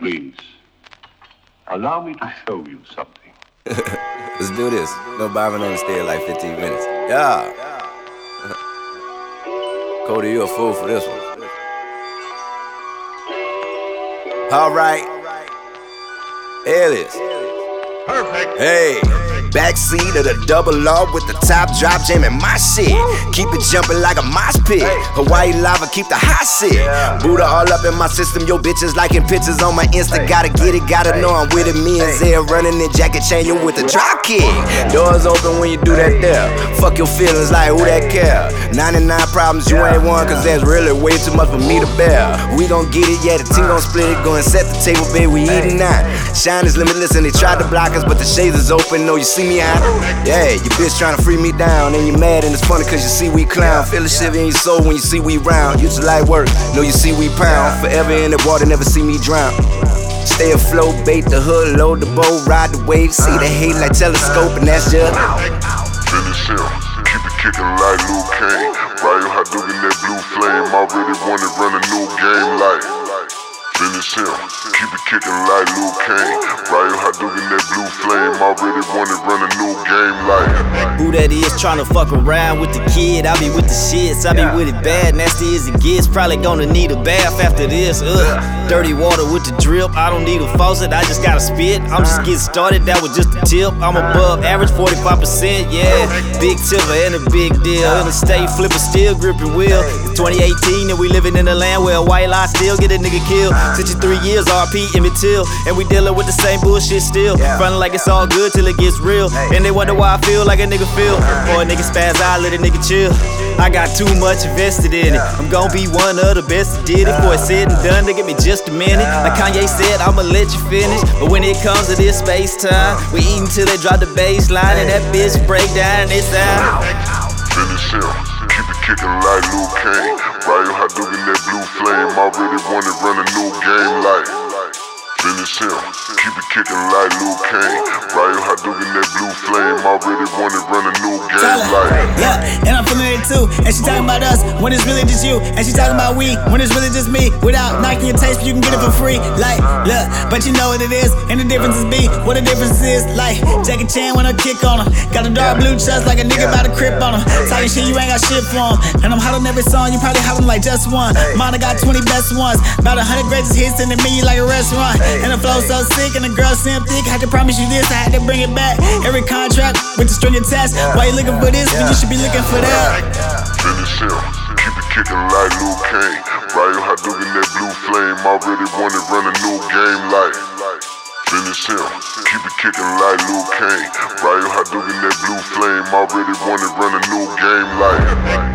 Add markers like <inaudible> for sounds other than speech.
please. Allow me to show you something. <laughs> Let's do this. No bombing on the stairs like 15 minutes. Yeah. <laughs> Cody, you a fool for this one. Alright. All right. Alias. Perfect. Hey. Backseat of the double R with the top drop jamming my shit. Keep it jumping like a mosh pit. Hawaii lava, keep the hot shit. Buddha all up in my system. Yo, bitches liking pictures on my Insta. Gotta get it, gotta know I'm with it. Me and Zay running in jacket changing with the drop kick. Doors open when you do that there. Fuck your feelings like who that care. 99 problems you ain't one, cause that's really way too much for me to bear. We gon' get it, yeah, the team gon' split it. Go and set the table, baby, we eating now. Shine is limitless and they tried to block us, but the shades is open. No, you see me out. Yeah, you bitch trying to free me down. And you mad and it's funny cause you see we clown. Feel the shit in your soul when you see we round. You just like work, know you see we pound. Forever in the water, never see me drown. Stay afloat, bait the hood, load the boat, ride the wave. See the hate like telescope, and that's just. Finish him, keep it kicking like Liu Kang. Ryu Hadouken, that blue flame. Already wanna run a new game like. Finish him, keep it kicking like Liu Kang. Ryu Hadouken, that blue flame. Already wanna run a new game like. Who that is tryna fuck around with the kid? I be with the shits, I be with it bad, nasty as it gets. Probably gonna need a bath after this. Ugh. Dirty water with the drip. I don't need a faucet, I just gotta spit. I'm just getting started, that was just a tip. I'm above average 45%, yeah. Big tipper and a big deal. Interstate flipper, still gripping wheel. It's 2018 and we living in a land where a white lie still get a nigga killed. 63 years RP Emmett Till, and we dealing with the same bullshit still. Frontin' like it's all good till it gets real. And they wonder why I feel like a nigga feel. Or a nigga spaz out, let a nigga chill. I got too much invested in it. I'm gonna be one of the best that did it. Before it's said and done, they give me just a minute. Like Kanye said, I'ma let you finish. But when it comes to this space time, we eatin' till they drop the bass line and that bitch break down and it's out. Finish him, keep it kicking like Liu Kang. Ryu Hadouken, that blue flame. Already wanna run a new game like. Him, keep it kicking like Liu Kang. Ryu Hadouken, that blue flame. Already wanna run a new game like. Yeah, and I'm feeling it too. And she talking about us when it's really just you. And she talking about we when it's really just me. Without knocking your taste, but you can get it for free. Like, look, but you know what it is. And the difference is B. What the difference is, like, Jackie Chan when I kick on her. Got a dark blue chest like a nigga about to crip on her. Talking shit, you ain't got shit for him. And I'm hot on every song, you probably on like just one. Mine, I got 20 best ones. About a hundred greatest hits in the menu like a restaurant. And the flow so sick and the girl seem thick. Had to promise you this, I had to bring it back. Every contract with the string attached. Why you looking for this when you should be looking for that? Finish him, keep it kicking like Liu Kang. Ryu Hadouken, that blue flame. Already wanna run a new game like. Finish him, keep it kicking like Liu Kang. Ryu Hadouken, that blue flame. Already wanna run a new game like.